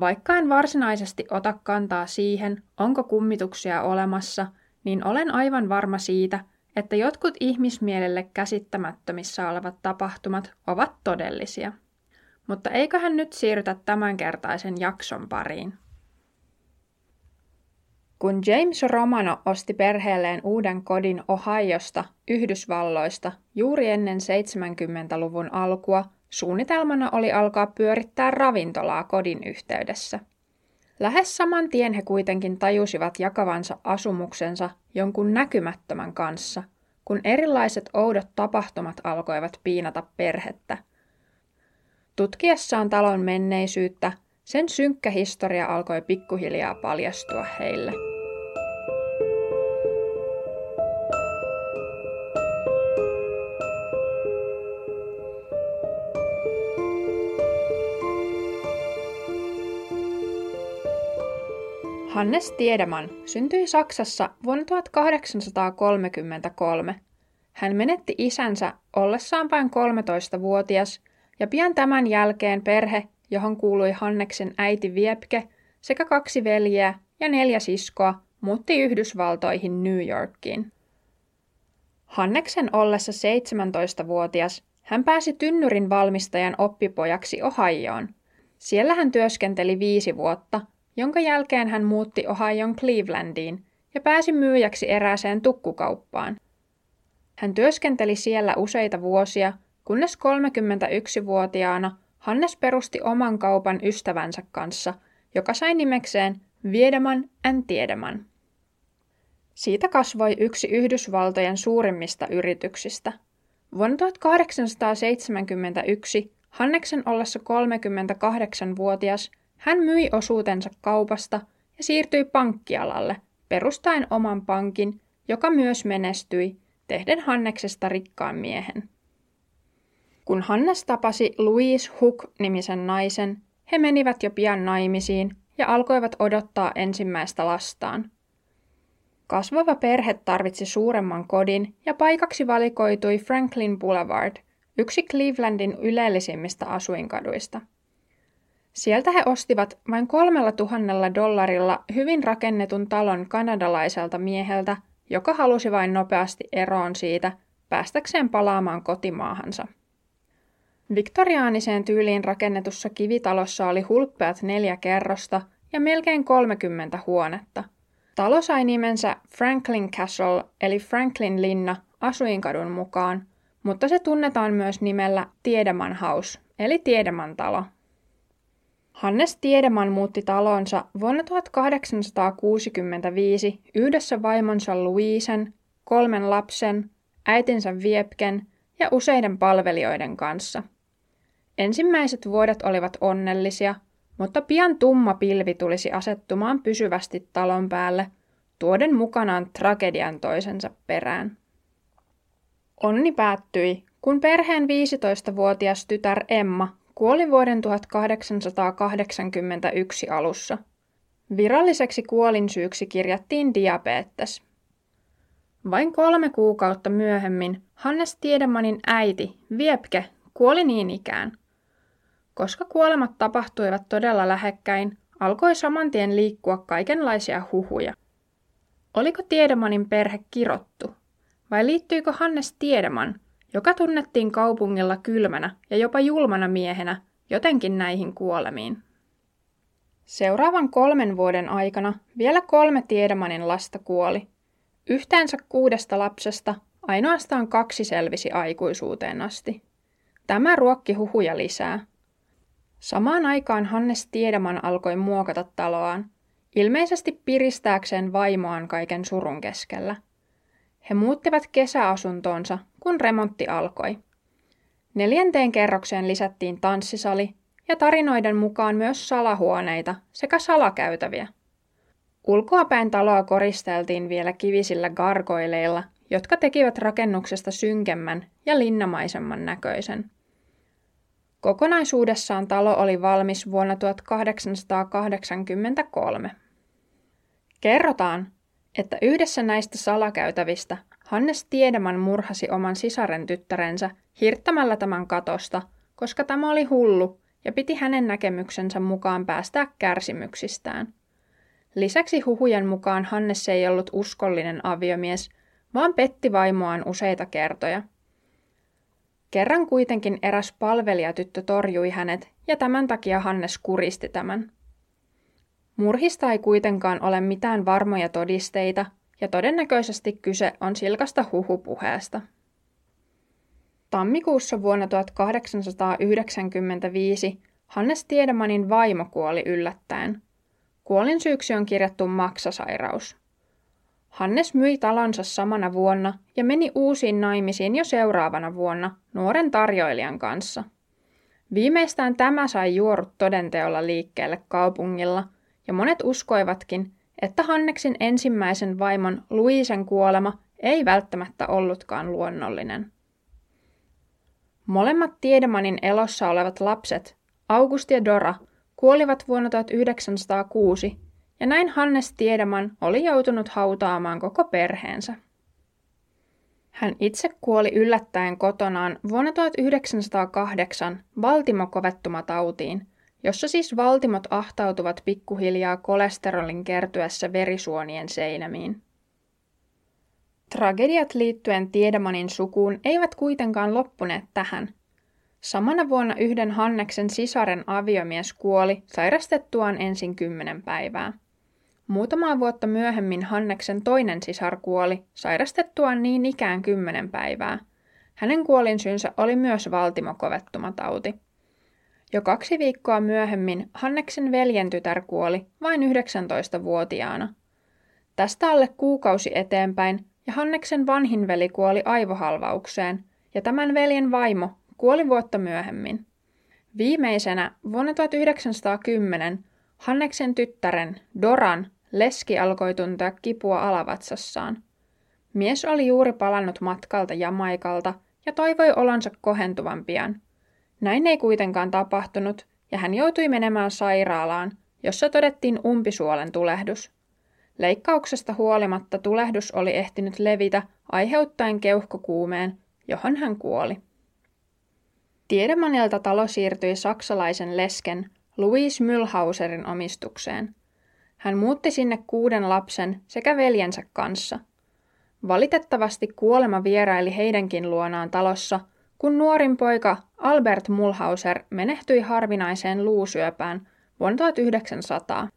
Vaikka en varsinaisesti ota kantaa siihen, onko kummituksia olemassa, niin olen aivan varma siitä, että jotkut ihmismielelle käsittämättömissä olevat tapahtumat ovat todellisia. Mutta eiköhän nyt siirrytä tämänkertaisen jakson pariin. Kun James Romano osti perheelleen uuden kodin Ohiosta, Yhdysvalloista, juuri ennen 70-luvun alkua, Suunnitelmana oli alkaa pyörittää ravintolaa kodin yhteydessä. Lähes saman tien he kuitenkin tajusivat jakavansa asumuksensa jonkun näkymättömän kanssa, kun erilaiset oudot tapahtumat alkoivat piinata perhettä. Tutkiessaan talon menneisyyttä, sen synkkä historia alkoi pikkuhiljaa paljastua heille. Hannes Tiedemann syntyi Saksassa vuonna 1833. Hän menetti isänsä ollessaan vain 13-vuotias ja pian tämän jälkeen perhe, johon kuului Hanneksen äiti Viepke sekä kaksi veljeä ja neljä siskoa, muutti Yhdysvaltoihin New Yorkiin. Hanneksen ollessa 17-vuotias hän pääsi tynnyrin valmistajan oppipojaksi Ohioon. Siellä hän työskenteli viisi vuotta – jonka jälkeen hän muutti Ohion Clevelandiin ja pääsi myyjäksi erääseen tukkukauppaan. Hän työskenteli siellä useita vuosia, kunnes 31-vuotiaana Hannes perusti oman kaupan ystävänsä kanssa, joka sai nimekseen Viedeman and Tiedeman. Siitä kasvoi yksi Yhdysvaltojen suurimmista yrityksistä. Vuonna 1871 Hanneksen ollessa 38-vuotias hän myi osuutensa kaupasta ja siirtyi pankkialalle, perustaen oman pankin, joka myös menestyi, tehden Hanneksesta rikkaan miehen. Kun Hannes tapasi Louise Hook-nimisen naisen, he menivät jo pian naimisiin ja alkoivat odottaa ensimmäistä lastaan. Kasvava perhe tarvitsi suuremman kodin ja paikaksi valikoitui Franklin Boulevard, yksi Clevelandin ylellisimmistä asuinkaduista – Sieltä he ostivat vain kolmella tuhannella dollarilla hyvin rakennetun talon kanadalaiselta mieheltä, joka halusi vain nopeasti eroon siitä, päästäkseen palaamaan kotimaahansa. Viktoriaaniseen tyyliin rakennetussa kivitalossa oli hulppeat neljä kerrosta ja melkein 30 huonetta. Talo sai nimensä Franklin Castle eli Franklin linna asuinkadun mukaan, mutta se tunnetaan myös nimellä Tiedeman House eli Tiedeman talo – Hannes Tiedeman muutti talonsa vuonna 1865 yhdessä vaimonsa Louisen, kolmen lapsen, äitinsä Viepken ja useiden palvelijoiden kanssa. Ensimmäiset vuodet olivat onnellisia, mutta pian tumma pilvi tulisi asettumaan pysyvästi talon päälle, tuoden mukanaan tragedian toisensa perään. Onni päättyi, kun perheen 15-vuotias tytär Emma Kuoli vuoden 1881 alussa. Viralliseksi kuolinsyyksi kirjattiin diabetes. Vain kolme kuukautta myöhemmin Hannes Tiedemanin äiti, Viepke, kuoli niin ikään. Koska kuolemat tapahtuivat todella lähekkäin, alkoi samantien liikkua kaikenlaisia huhuja. Oliko Tiedemanin perhe kirottu? Vai liittyykö Hannes Tiedeman, joka tunnettiin kaupungilla kylmänä ja jopa julmana miehenä, jotenkin näihin kuolemiin. Seuraavan kolmen vuoden aikana vielä kolme Tiedemanin lasta kuoli. Yhteensä kuudesta lapsesta ainoastaan kaksi selvisi aikuisuuteen asti. Tämä ruokki huhuja lisää. Samaan aikaan Hannes Tiedeman alkoi muokata taloaan, ilmeisesti piristääkseen vaimoaan kaiken surun keskellä – he muuttivat kesäasuntoonsa, kun remontti alkoi. Neljänteen kerrokseen lisättiin tanssisali ja tarinoiden mukaan myös salahuoneita sekä salakäytäviä. Ulkoapäin taloa koristeltiin vielä kivisillä gargoileilla, jotka tekivät rakennuksesta synkemmän ja linnamaisemman näköisen. Kokonaisuudessaan talo oli valmis vuonna 1883. Kerrotaan, että yhdessä näistä salakäytävistä Hannes Tiedeman murhasi oman sisaren tyttärensä hirttämällä tämän katosta, koska tämä oli hullu ja piti hänen näkemyksensä mukaan päästää kärsimyksistään. Lisäksi huhujen mukaan Hannes ei ollut uskollinen aviomies, vaan petti vaimoaan useita kertoja. Kerran kuitenkin eräs palvelijatyttö torjui hänet ja tämän takia Hannes kuristi tämän. Murhista ei kuitenkaan ole mitään varmoja todisteita ja todennäköisesti kyse on silkasta huhupuheesta. Tammikuussa vuonna 1895 Hannes Tiedemanin vaimo kuoli yllättäen. Kuolin syyksi on kirjattu maksasairaus. Hannes myi talonsa samana vuonna ja meni uusiin naimisiin jo seuraavana vuonna nuoren tarjoilijan kanssa. Viimeistään tämä sai juorut todenteolla liikkeelle kaupungilla, ja monet uskoivatkin, että Hanneksin ensimmäisen vaimon Luisen kuolema ei välttämättä ollutkaan luonnollinen. Molemmat Tiedemanin elossa olevat lapset, August ja Dora, kuolivat vuonna 1906 ja näin Hannes Tiedeman oli joutunut hautaamaan koko perheensä. Hän itse kuoli yllättäen kotonaan vuonna 1908 valtimokovettumatautiin, jossa siis valtimot ahtautuvat pikkuhiljaa kolesterolin kertyessä verisuonien seinämiin. Tragediat liittyen Tiedemanin sukuun eivät kuitenkaan loppuneet tähän. Samana vuonna yhden Hanneksen sisaren aviomies kuoli sairastettuaan ensin kymmenen päivää. Muutamaa vuotta myöhemmin Hanneksen toinen sisar kuoli sairastettuaan niin ikään kymmenen päivää. Hänen kuolinsyynsä oli myös valtimokovettumatauti. Jo kaksi viikkoa myöhemmin Hanneksen veljen tytär kuoli vain 19-vuotiaana. Tästä alle kuukausi eteenpäin ja Hanneksen vanhin veli kuoli aivohalvaukseen ja tämän veljen vaimo kuoli vuotta myöhemmin. Viimeisenä vuonna 1910 Hanneksen tyttären Doran Leski alkoi tuntea kipua alavatsassaan. Mies oli juuri palannut matkalta Jamaikalta ja toivoi olonsa kohentuvan pian. Näin ei kuitenkaan tapahtunut, ja hän joutui menemään sairaalaan, jossa todettiin umpisuolen tulehdus. Leikkauksesta huolimatta tulehdus oli ehtinyt levitä aiheuttaen keuhkokuumeen, johon hän kuoli. Tiedemanilta talo siirtyi saksalaisen lesken Louis Mühlhauserin omistukseen. Hän muutti sinne kuuden lapsen sekä veljensä kanssa. Valitettavasti kuolema vieraili heidänkin luonaan talossa, kun nuorin poika Albert Mulhauser menehtyi harvinaiseen luusyöpään vuonna 1900.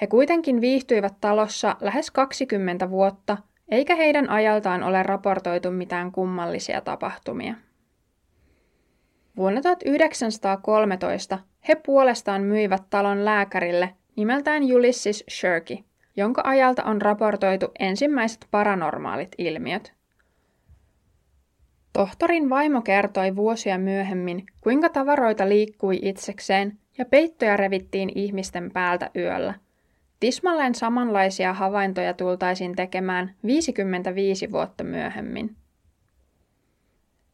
He kuitenkin viihtyivät talossa lähes 20 vuotta, eikä heidän ajaltaan ole raportoitu mitään kummallisia tapahtumia. Vuonna 1913 he puolestaan myivät talon lääkärille nimeltään Ulysses Shirky, jonka ajalta on raportoitu ensimmäiset paranormaalit ilmiöt. Tohtorin vaimo kertoi vuosia myöhemmin, kuinka tavaroita liikkui itsekseen ja peittoja revittiin ihmisten päältä yöllä. Tismalleen samanlaisia havaintoja tultaisiin tekemään 55 vuotta myöhemmin.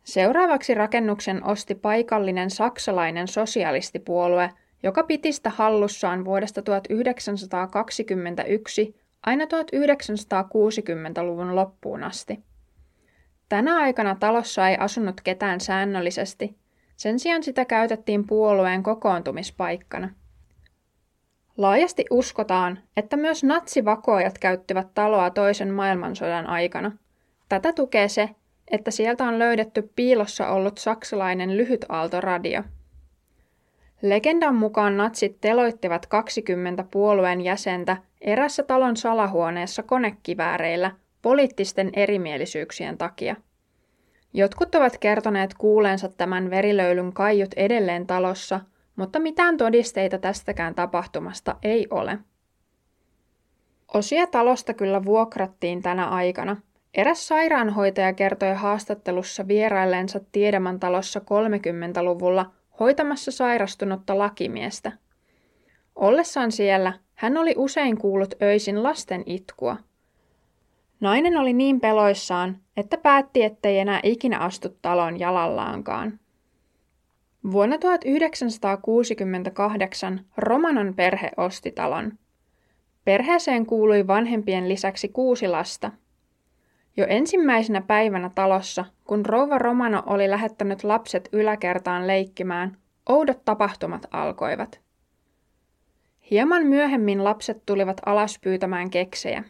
Seuraavaksi rakennuksen osti paikallinen saksalainen sosialistipuolue – joka piti sitä hallussaan vuodesta 1921 aina 1960-luvun loppuun asti. Tänä aikana talossa ei asunut ketään säännöllisesti, sen sijaan sitä käytettiin puolueen kokoontumispaikkana. Laajasti uskotaan, että myös natsivakoajat käyttivät taloa toisen maailmansodan aikana. Tätä tukee se, että sieltä on löydetty piilossa ollut saksalainen lyhytaaltoradio. Legendan mukaan natsit teloittivat 20 puolueen jäsentä erässä talon salahuoneessa konekivääreillä poliittisten erimielisyyksien takia. Jotkut ovat kertoneet kuuleensa tämän verilöylyn kaiut edelleen talossa, mutta mitään todisteita tästäkään tapahtumasta ei ole. Osia talosta kyllä vuokrattiin tänä aikana. Eräs sairaanhoitaja kertoi haastattelussa vierailleensa Tiedeman talossa 30-luvulla hoitamassa sairastunutta lakimiestä. Ollessaan siellä hän oli usein kuullut öisin lasten itkua. Nainen oli niin peloissaan, että päätti, ettei enää ikinä astu talon jalallaankaan. Vuonna 1968 Romanon perhe osti talon. Perheeseen kuului vanhempien lisäksi kuusi lasta. Jo ensimmäisenä päivänä talossa, kun rouva Romano oli lähettänyt lapset yläkertaan leikkimään, oudot tapahtumat alkoivat. Hieman myöhemmin lapset tulivat alas pyytämään keksejä.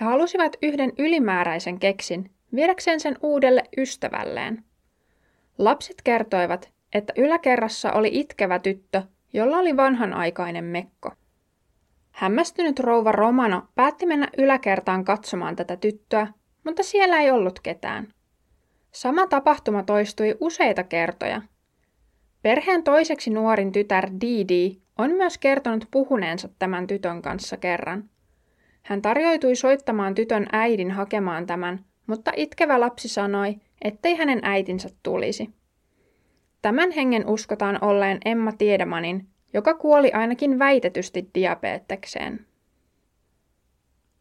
He halusivat yhden ylimääräisen keksin viedäkseen sen uudelle ystävälleen. Lapset kertoivat, että yläkerrassa oli itkevä tyttö, jolla oli vanhanaikainen mekko. Hämmästynyt rouva Romano päätti mennä yläkertaan katsomaan tätä tyttöä, mutta siellä ei ollut ketään. Sama tapahtuma toistui useita kertoja. Perheen toiseksi nuorin tytär Didi on myös kertonut puhuneensa tämän tytön kanssa kerran. Hän tarjoitui soittamaan tytön äidin hakemaan tämän, mutta itkevä lapsi sanoi, ettei hänen äitinsä tulisi. Tämän hengen uskotaan olleen Emma Tiedemanin, joka kuoli ainakin väitetysti diabetekseen.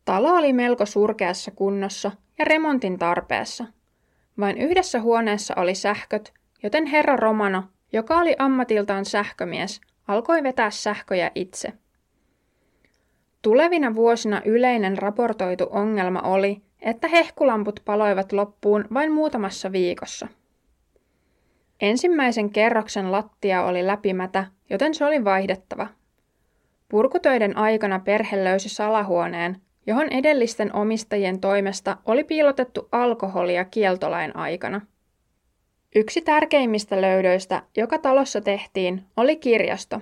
Talo oli melko surkeassa kunnossa ja remontin tarpeessa. Vain yhdessä huoneessa oli sähköt, joten herra Romano, joka oli ammatiltaan sähkömies, alkoi vetää sähköjä itse. Tulevina vuosina yleinen raportoitu ongelma oli, että hehkulamput paloivat loppuun vain muutamassa viikossa. Ensimmäisen kerroksen lattia oli läpimätä, joten se oli vaihdettava. Purkutöiden aikana perhe löysi salahuoneen, johon edellisten omistajien toimesta oli piilotettu alkoholia kieltolain aikana. Yksi tärkeimmistä löydöistä, joka talossa tehtiin, oli kirjasto.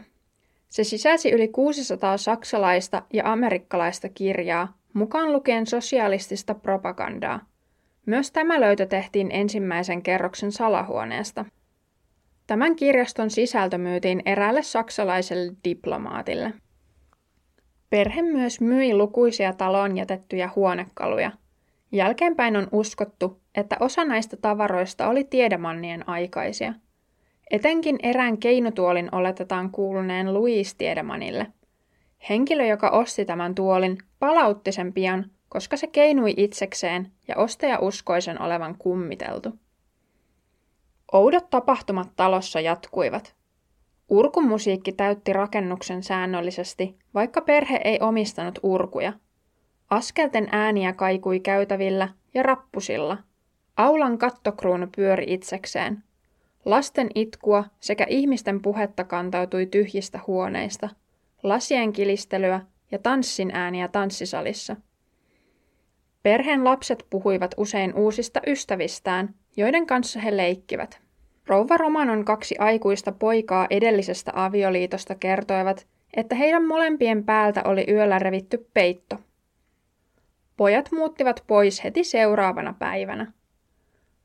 Se sisälsi yli 600 saksalaista ja amerikkalaista kirjaa, mukaan lukien sosialistista propagandaa. Myös tämä löytö tehtiin ensimmäisen kerroksen salahuoneesta. Tämän kirjaston sisältö myytiin eräälle saksalaiselle diplomaatille. Perhe myös myi lukuisia taloon jätettyjä huonekaluja. Jälkeenpäin on uskottu, että osa näistä tavaroista oli tiedemannien aikaisia. Etenkin erään keinutuolin oletetaan kuuluneen Louise Tiedemanille. Henkilö, joka osti tämän tuolin, palautti sen pian, koska se keinui itsekseen ja ostaja uskoi sen olevan kummiteltu. Oudot tapahtumat talossa jatkuivat. Urkumusiikki täytti rakennuksen säännöllisesti, vaikka perhe ei omistanut urkuja. Askelten ääniä kaikui käytävillä ja rappusilla. Aulan kattokruunu pyöri itsekseen. Lasten itkua sekä ihmisten puhetta kantautui tyhjistä huoneista, lasien kilistelyä ja tanssin ääniä tanssisalissa. Perheen lapset puhuivat usein uusista ystävistään, joiden kanssa he leikkivät. Rouva Romanon kaksi aikuista poikaa edellisestä avioliitosta kertoivat, että heidän molempien päältä oli yöllä revitty peitto. Pojat muuttivat pois heti seuraavana päivänä.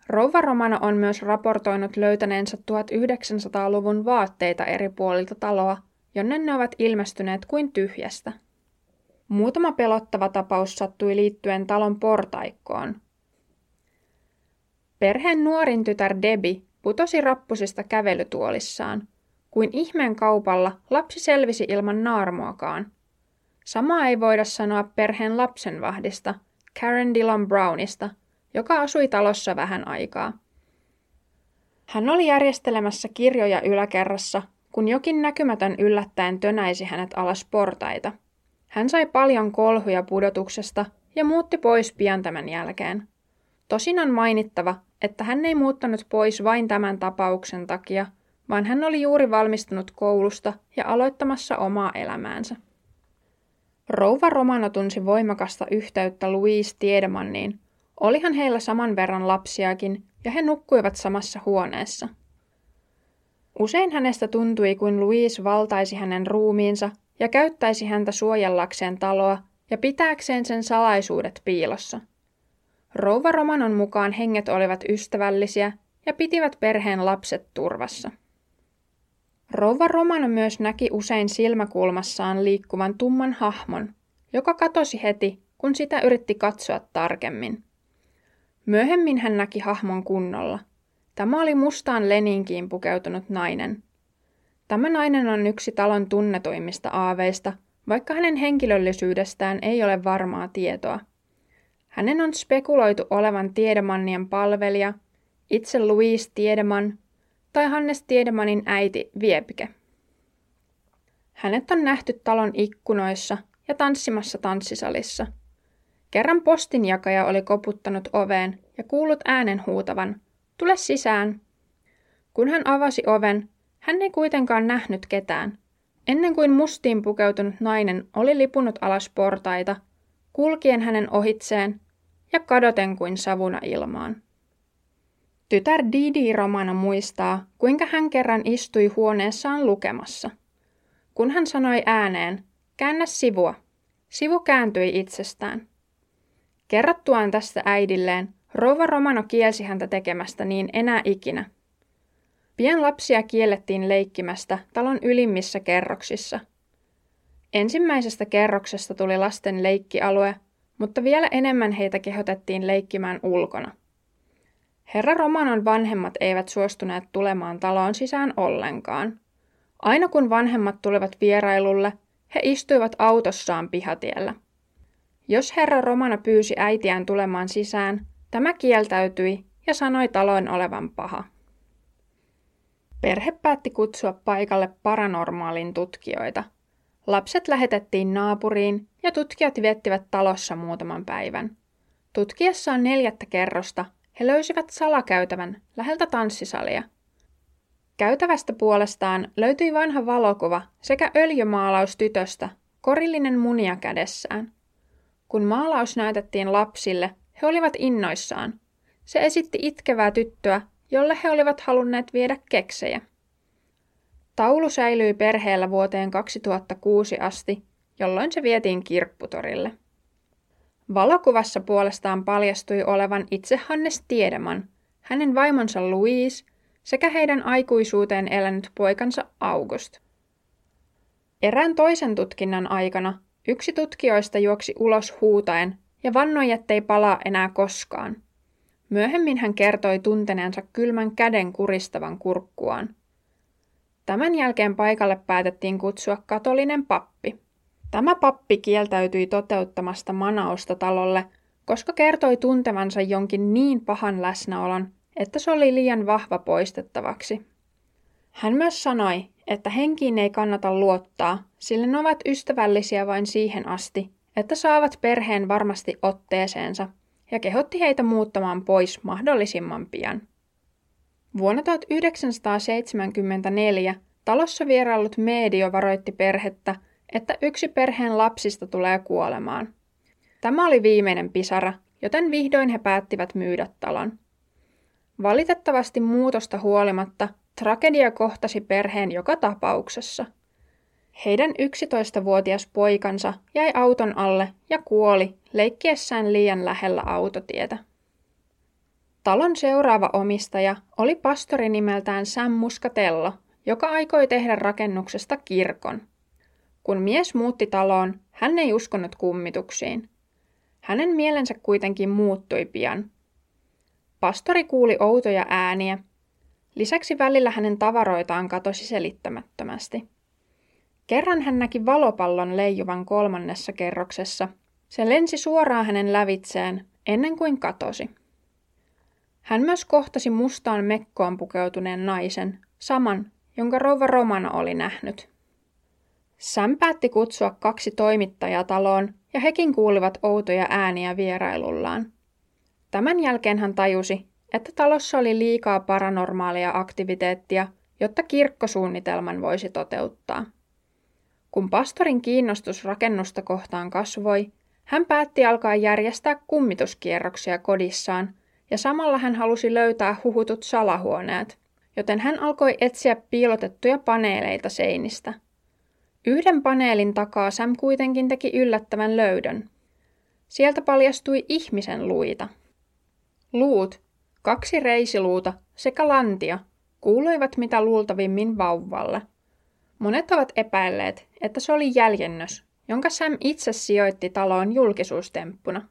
Rouva Romano on myös raportoinut löytäneensä 1900-luvun vaatteita eri puolilta taloa, jonne ne ovat ilmestyneet kuin tyhjästä. Muutama pelottava tapaus sattui liittyen talon portaikkoon. Perheen nuorin tytär Debi putosi rappusista kävelytuolissaan. Kuin ihmeen kaupalla lapsi selvisi ilman naarmuakaan. Samaa ei voida sanoa perheen lapsenvahdista, Karen Dillon Brownista, joka asui talossa vähän aikaa. Hän oli järjestelemässä kirjoja yläkerrassa, kun jokin näkymätön yllättäen tönäisi hänet alas portaita. Hän sai paljon kolhuja pudotuksesta ja muutti pois pian tämän jälkeen. Tosin on mainittava, että hän ei muuttanut pois vain tämän tapauksen takia, vaan hän oli juuri valmistunut koulusta ja aloittamassa omaa elämäänsä. Rouva Romano tunsi voimakasta yhteyttä Louise Tiedemanniin. Olihan heillä saman verran lapsiakin, ja he nukkuivat samassa huoneessa. Usein hänestä tuntui, kuin Louise valtaisi hänen ruumiinsa ja käyttäisi häntä suojellakseen taloa ja pitääkseen sen salaisuudet piilossa – Rouva Romanon mukaan henget olivat ystävällisiä ja pitivät perheen lapset turvassa. Rouva Romano myös näki usein silmäkulmassaan liikkuvan tumman hahmon, joka katosi heti, kun sitä yritti katsoa tarkemmin. Myöhemmin hän näki hahmon kunnolla. Tämä oli mustaan leninkiin pukeutunut nainen. Tämä nainen on yksi talon tunnetuimmista aaveista, vaikka hänen henkilöllisyydestään ei ole varmaa tietoa. Hänen on spekuloitu olevan Tiedemannien palvelija, itse Louise Tiedemann tai Hannes Tiedemanin äiti Viepke. Hänet on nähty talon ikkunoissa ja tanssimassa tanssisalissa. Kerran postinjakaja oli koputtanut oveen ja kuullut äänen huutavan, tule sisään. Kun hän avasi oven, hän ei kuitenkaan nähnyt ketään, ennen kuin mustiin pukeutunut nainen oli lipunut alas portaita, kulkien hänen ohitseen ja kadoten kuin savuna ilmaan. Tytär Didi Romana muistaa, kuinka hän kerran istui huoneessaan lukemassa. Kun hän sanoi ääneen, käännä sivua, sivu kääntyi itsestään. Kerrottuaan tästä äidilleen, rouva Romano kielsi häntä tekemästä niin enää ikinä. Pian lapsia kiellettiin leikkimästä talon ylimmissä kerroksissa. Ensimmäisestä kerroksesta tuli lasten leikkialue, mutta vielä enemmän heitä kehotettiin leikkimään ulkona. Herra Romanon vanhemmat eivät suostuneet tulemaan taloon sisään ollenkaan. Aina kun vanhemmat tulivat vierailulle, he istuivat autossaan pihatiellä. Jos herra Romana pyysi äitiään tulemaan sisään, tämä kieltäytyi ja sanoi talon olevan paha. Perhe päätti kutsua paikalle paranormaalin tutkijoita. Lapset lähetettiin naapuriin ja tutkijat viettivät talossa muutaman päivän. Tutkiessaan neljättä kerrosta he löysivät salakäytävän läheltä tanssisalia. Käytävästä puolestaan löytyi vanha valokuva sekä öljymaalaus tytöstä, korillinen munia kädessään. Kun maalaus näytettiin lapsille, he olivat innoissaan. Se esitti itkevää tyttöä, jolle he olivat halunneet viedä keksejä. Taulu säilyi perheellä vuoteen 2006 asti, jolloin se vietiin kirpputorille. Valokuvassa puolestaan paljastui olevan itse Hannes Tiedeman, hänen vaimonsa Louise sekä heidän aikuisuuteen elänyt poikansa August. Erään toisen tutkinnan aikana yksi tutkijoista juoksi ulos huutaen ja vannoi, ettei palaa enää koskaan. Myöhemmin hän kertoi tunteneensa kylmän käden kuristavan kurkkuaan. Tämän jälkeen paikalle päätettiin kutsua katolinen pappi. Tämä pappi kieltäytyi toteuttamasta manausta talolle, koska kertoi tuntevansa jonkin niin pahan läsnäolon, että se oli liian vahva poistettavaksi. Hän myös sanoi, että henkiin ei kannata luottaa, sillä ne ovat ystävällisiä vain siihen asti, että saavat perheen varmasti otteeseensa, ja kehotti heitä muuttamaan pois mahdollisimman pian. Vuonna 1974 talossa vieraillut medio varoitti perhettä, että yksi perheen lapsista tulee kuolemaan. Tämä oli viimeinen pisara, joten vihdoin he päättivät myydä talon. Valitettavasti muutosta huolimatta tragedia kohtasi perheen joka tapauksessa. Heidän 11-vuotias poikansa jäi auton alle ja kuoli leikkiessään liian lähellä autotietä. Talon seuraava omistaja oli pastori nimeltään Sam Muscatello, joka aikoi tehdä rakennuksesta kirkon. Kun mies muutti taloon, hän ei uskonut kummituksiin. Hänen mielensä kuitenkin muuttui pian. Pastori kuuli outoja ääniä. Lisäksi välillä hänen tavaroitaan katosi selittämättömästi. Kerran hän näki valopallon leijuvan kolmannessa kerroksessa. Se lensi suoraan hänen lävitseen ennen kuin katosi. Hän myös kohtasi mustaan mekkoon pukeutuneen naisen, saman, jonka rouva Romana oli nähnyt. Sam päätti kutsua kaksi toimittajaa taloon, ja hekin kuulivat outoja ääniä vierailullaan. Tämän jälkeen hän tajusi, että talossa oli liikaa paranormaalia aktiviteettia, jotta kirkkosuunnitelman voisi toteuttaa. Kun pastorin kiinnostus rakennusta kohtaan kasvoi, hän päätti alkaa järjestää kummituskierroksia kodissaan, ja samalla hän halusi löytää huhutut salahuoneet, joten hän alkoi etsiä piilotettuja paneeleita seinistä – Yhden paneelin takaa Sam kuitenkin teki yllättävän löydön. Sieltä paljastui ihmisen luita. Luut, kaksi reisiluuta sekä lantia, kuuluivat mitä luultavimmin vauvalle. Monet ovat epäilleet, että se oli jäljennös, jonka Sam itse sijoitti taloon julkisuustemppuna.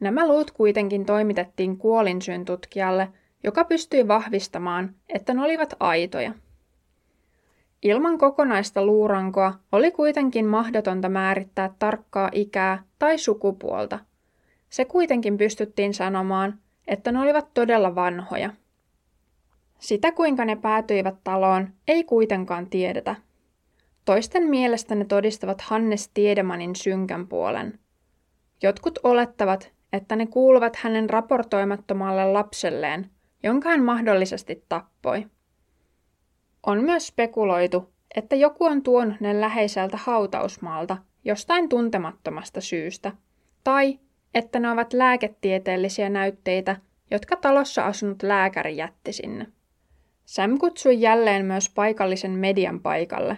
Nämä luut kuitenkin toimitettiin kuolinsyyn tutkijalle, joka pystyi vahvistamaan, että ne olivat aitoja. Ilman kokonaista luurankoa oli kuitenkin mahdotonta määrittää tarkkaa ikää tai sukupuolta. Se kuitenkin pystyttiin sanomaan, että ne olivat todella vanhoja. Sitä kuinka ne päätyivät taloon ei kuitenkaan tiedetä. Toisten mielestä ne todistavat Hannes Tiedemanin synkän puolen. Jotkut olettavat, että ne kuuluvat hänen raportoimattomalle lapselleen, jonka hän mahdollisesti tappoi. On myös spekuloitu, että joku on tuonut ne läheiseltä hautausmaalta jostain tuntemattomasta syystä, tai että ne ovat lääketieteellisiä näytteitä, jotka talossa asunut lääkäri jätti sinne. Sam kutsui jälleen myös paikallisen median paikalle.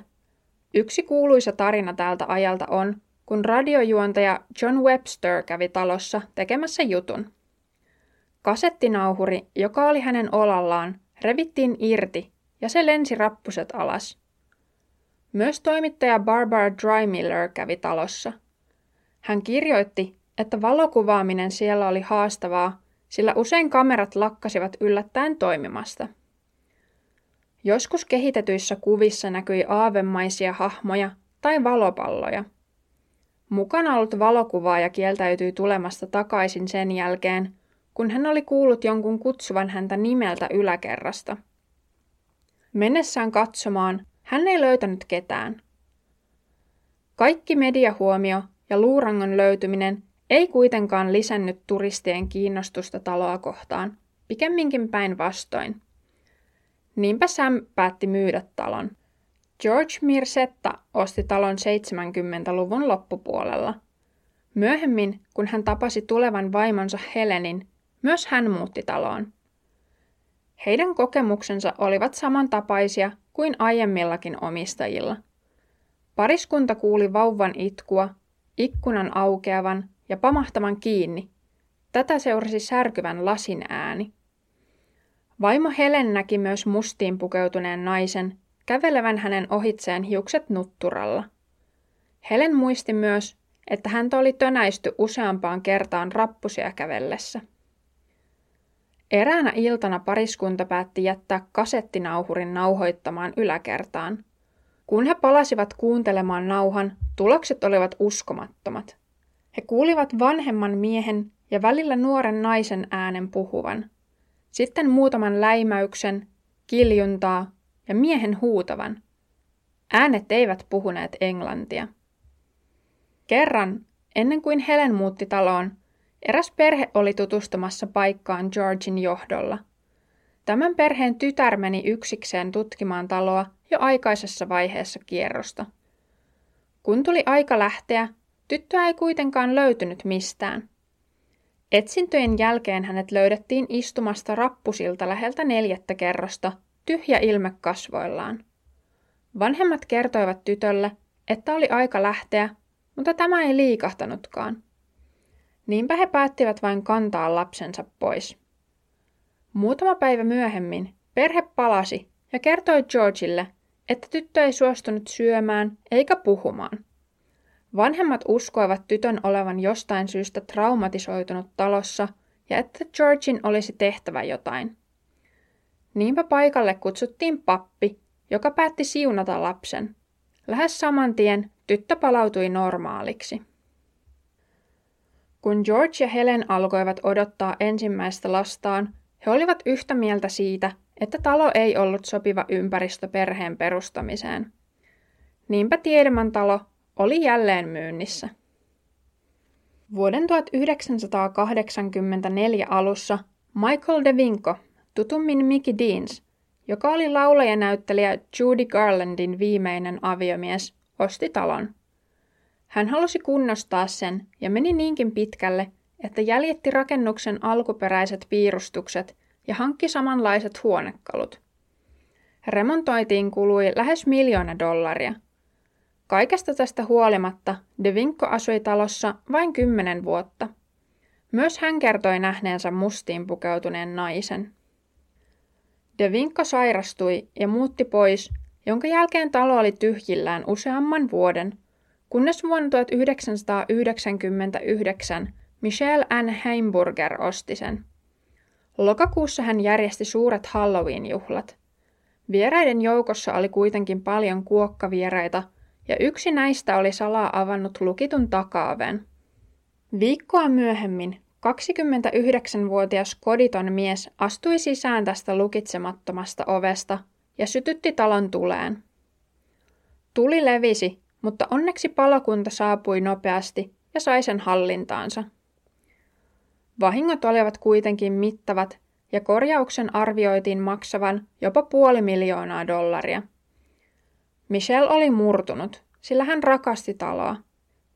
Yksi kuuluisa tarina tältä ajalta on, kun radiojuontaja John Webster kävi talossa tekemässä jutun. Kasettinauhuri, joka oli hänen olallaan, revittiin irti ja se lensi rappuset alas. Myös toimittaja Barbara Drymiller kävi talossa. Hän kirjoitti, että valokuvaaminen siellä oli haastavaa, sillä usein kamerat lakkasivat yllättäen toimimasta. Joskus kehitetyissä kuvissa näkyi aavemaisia hahmoja tai valopalloja. Mukana ollut valokuvaaja kieltäytyi tulemasta takaisin sen jälkeen, kun hän oli kuullut jonkun kutsuvan häntä nimeltä yläkerrasta. Mennessään katsomaan hän ei löytänyt ketään. Kaikki mediahuomio ja luurangon löytyminen ei kuitenkaan lisännyt turistien kiinnostusta taloa kohtaan, pikemminkin päinvastoin. Niinpä Sam päätti myydä talon. George Mirsetta osti talon 70-luvun loppupuolella. Myöhemmin, kun hän tapasi tulevan vaimonsa Helenin, myös hän muutti taloon. Heidän kokemuksensa olivat samantapaisia kuin aiemmillakin omistajilla. Pariskunta kuuli vauvan itkua, ikkunan aukeavan ja pamahtavan kiinni. Tätä seurasi särkyvän lasin ääni. Vaimo Helen näki myös mustiin pukeutuneen naisen, kävelevän hänen ohitseen hiukset nutturalla. Helen muisti myös, että häntä oli tönäisty useampaan kertaan rappusia kävellessä. Eräänä iltana pariskunta päätti jättää kasettinauhurin nauhoittamaan yläkertaan. Kun he palasivat kuuntelemaan nauhan, tulokset olivat uskomattomat. He kuulivat vanhemman miehen ja välillä nuoren naisen äänen puhuvan. Sitten muutaman läimäyksen, kiljuntaa ja miehen huutavan. Äänet eivät puhuneet englantia. Kerran, ennen kuin Helen muutti taloon, eräs perhe oli tutustumassa paikkaan Georgin johdolla. Tämän perheen tytär meni yksikseen tutkimaan taloa jo aikaisessa vaiheessa kierrosta. Kun tuli aika lähteä, tyttöä ei kuitenkaan löytynyt mistään. Etsintöjen jälkeen hänet löydettiin istumasta rappusilta läheltä neljättä kerrosta, tyhjä ilme kasvoillaan. Vanhemmat kertoivat tytölle, että oli aika lähteä, mutta tämä ei liikahtanutkaan. Niinpä he päättivät vain kantaa lapsensa pois. Muutama päivä myöhemmin perhe palasi ja kertoi Georgille, että tyttö ei suostunut syömään eikä puhumaan. Vanhemmat uskoivat tytön olevan jostain syystä traumatisoitunut talossa ja että Georgin olisi tehtävä jotain. Niinpä paikalle kutsuttiin pappi, joka päätti siunata lapsen. Lähes saman tien tyttö palautui normaaliksi. Kun George ja Helen alkoivat odottaa ensimmäistä lastaan, he olivat yhtä mieltä siitä, että talo ei ollut sopiva ympäristö perheen perustamiseen. Niinpä Tiedeman talo oli jälleen myynnissä. Vuoden 1984 alussa Michael De Vinco, tutummin Mickey Deans, joka oli laulajanäyttelijä Judy Garlandin viimeinen aviomies, osti talon. Hän halusi kunnostaa sen ja meni niinkin pitkälle, että jäljitti rakennuksen alkuperäiset piirustukset ja hankki samanlaiset huonekalut. Remontoitiin kului lähes miljoona dollaria. Kaikesta tästä huolimatta De Vinco asui talossa vain kymmenen vuotta. Myös hän kertoi nähneensä mustiin pukeutuneen naisen. De Vinco sairastui ja muutti pois, jonka jälkeen talo oli tyhjillään useamman vuoden – kunnes vuonna 1999 Michelle Ann Heimburger osti sen. Lokakuussa hän järjesti suuret Halloween-juhlat. Vieraiden joukossa oli kuitenkin paljon kuokkavieraita, ja yksi näistä oli salaa avannut lukitun takaaven. Viikkoa myöhemmin 29-vuotias koditon mies astui sisään tästä lukitsemattomasta ovesta ja sytytti talon tuleen. Tuli levisi, mutta onneksi palokunta saapui nopeasti ja sai sen hallintaansa. Vahingot olivat kuitenkin mittavat ja korjauksen arvioitiin maksavan jopa puoli miljoonaa dollaria. Michelle oli murtunut, sillä hän rakasti taloa.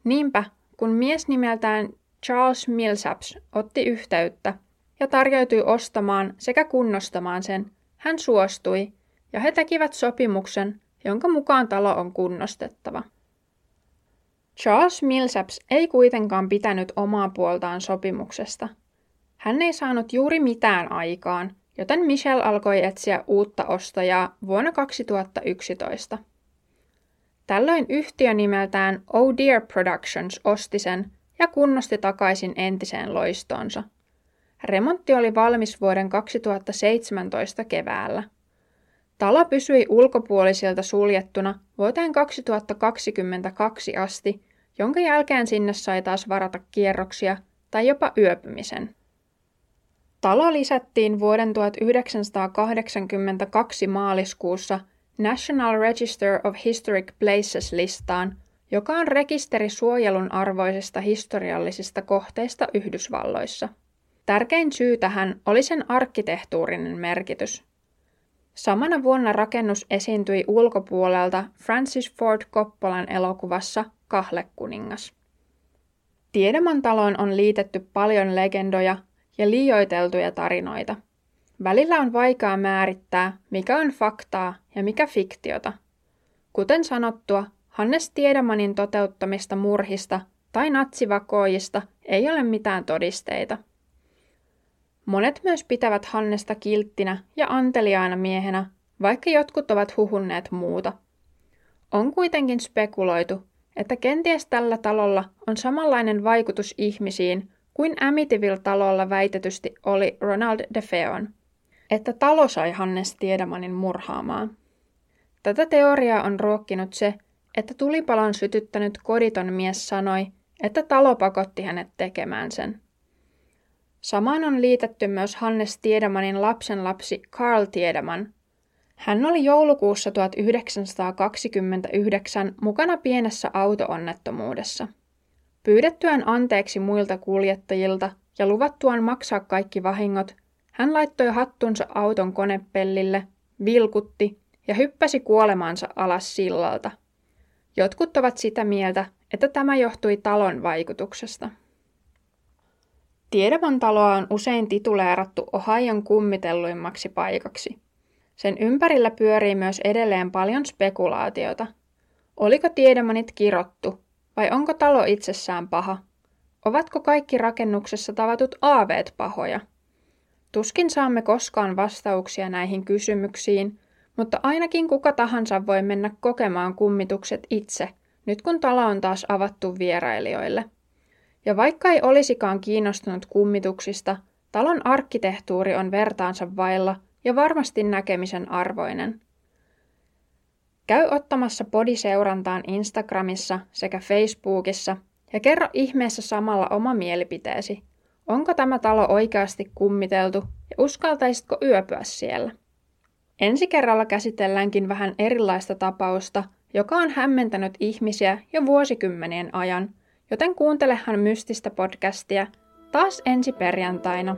Niinpä, kun mies nimeltään Charles Millsaps otti yhteyttä ja tarjoutui ostamaan sekä kunnostamaan sen, hän suostui ja he tekivät sopimuksen, jonka mukaan talo on kunnostettava. Charles Millsaps ei kuitenkaan pitänyt omaa puoltaan sopimuksesta. Hän ei saanut juuri mitään aikaan, joten Michelle alkoi etsiä uutta ostajaa vuonna 2011. Tällöin yhtiö nimeltään Oh Dear Productions osti sen ja kunnosti takaisin entiseen loistonsa. Remontti oli valmis vuoden 2017 keväällä. Talo pysyi ulkopuolisilta suljettuna vuoteen 2022 asti, jonka jälkeen sinne sai taas varata kierroksia tai jopa yöpymisen. Talo lisättiin vuoden 1982 maaliskuussa National Register of Historic Places listaan, joka on rekisteri suojelun arvoisista historiallisista kohteista Yhdysvalloissa. Tärkein syy tähän oli sen arkkitehtuurinen merkitys. Samana vuonna rakennus esiintyi ulkopuolelta Francis Ford Coppolan elokuvassa Kahlekuningas. Tiedeman taloon on liitetty paljon legendoja ja liioiteltuja tarinoita. Välillä on vaikea määrittää, mikä on faktaa ja mikä fiktiota. Kuten sanottua, Hannes Tiedemanin toteuttamista murhista tai natsivakoojista ei ole mitään todisteita. Monet myös pitävät Hannesta kilttinä ja anteliaana miehenä, vaikka jotkut ovat huhunneet muuta. On kuitenkin spekuloitu, että kenties tällä talolla on samanlainen vaikutus ihmisiin kuin Amityville-talolla väitetysti oli Ronald DeFeon, että talo sai Hannes Tiedemanin murhaamaan. Tätä teoriaa on ruokkinut se, että tulipalon sytyttänyt koditon mies sanoi, että talo pakotti hänet tekemään sen. Samaan on liitetty myös Hannes Tiedemanin lapsenlapsi Carl Tiedeman. Hän oli joulukuussa 1929 mukana pienessä autoonnettomuudessa. Pyydettyään anteeksi muilta kuljettajilta ja luvattuaan maksaa kaikki vahingot, hän laittoi hattunsa auton konepellille, vilkutti ja hyppäsi kuolemaansa alas sillalta – Jotkut ovat sitä mieltä, että tämä johtui talon vaikutuksesta. Tiedemon taloa on usein tituleerattu Ohion kummitelluimmaksi paikaksi. Sen ympärillä pyörii myös edelleen paljon spekulaatiota. Oliko tiedemanit kirottu, vai onko talo itsessään paha? Ovatko kaikki rakennuksessa tavatut aaveet pahoja? Tuskin saamme koskaan vastauksia näihin kysymyksiin, mutta ainakin kuka tahansa voi mennä kokemaan kummitukset itse, nyt kun talo on taas avattu vierailijoille. Ja vaikka ei olisikaan kiinnostunut kummituksista, talon arkkitehtuuri on vertaansa vailla ja varmasti näkemisen arvoinen. Käy ottamassa podiseurantaan Instagramissa sekä Facebookissa ja kerro ihmeessä samalla oma mielipiteesi. Onko tämä talo oikeasti kummiteltu ja uskaltaisitko yöpyä siellä? Ensi kerralla käsitelläänkin vähän erilaista tapausta, joka on hämmentänyt ihmisiä jo vuosikymmenien ajan, joten kuuntelehan mystistä podcastia taas ensi perjantaina.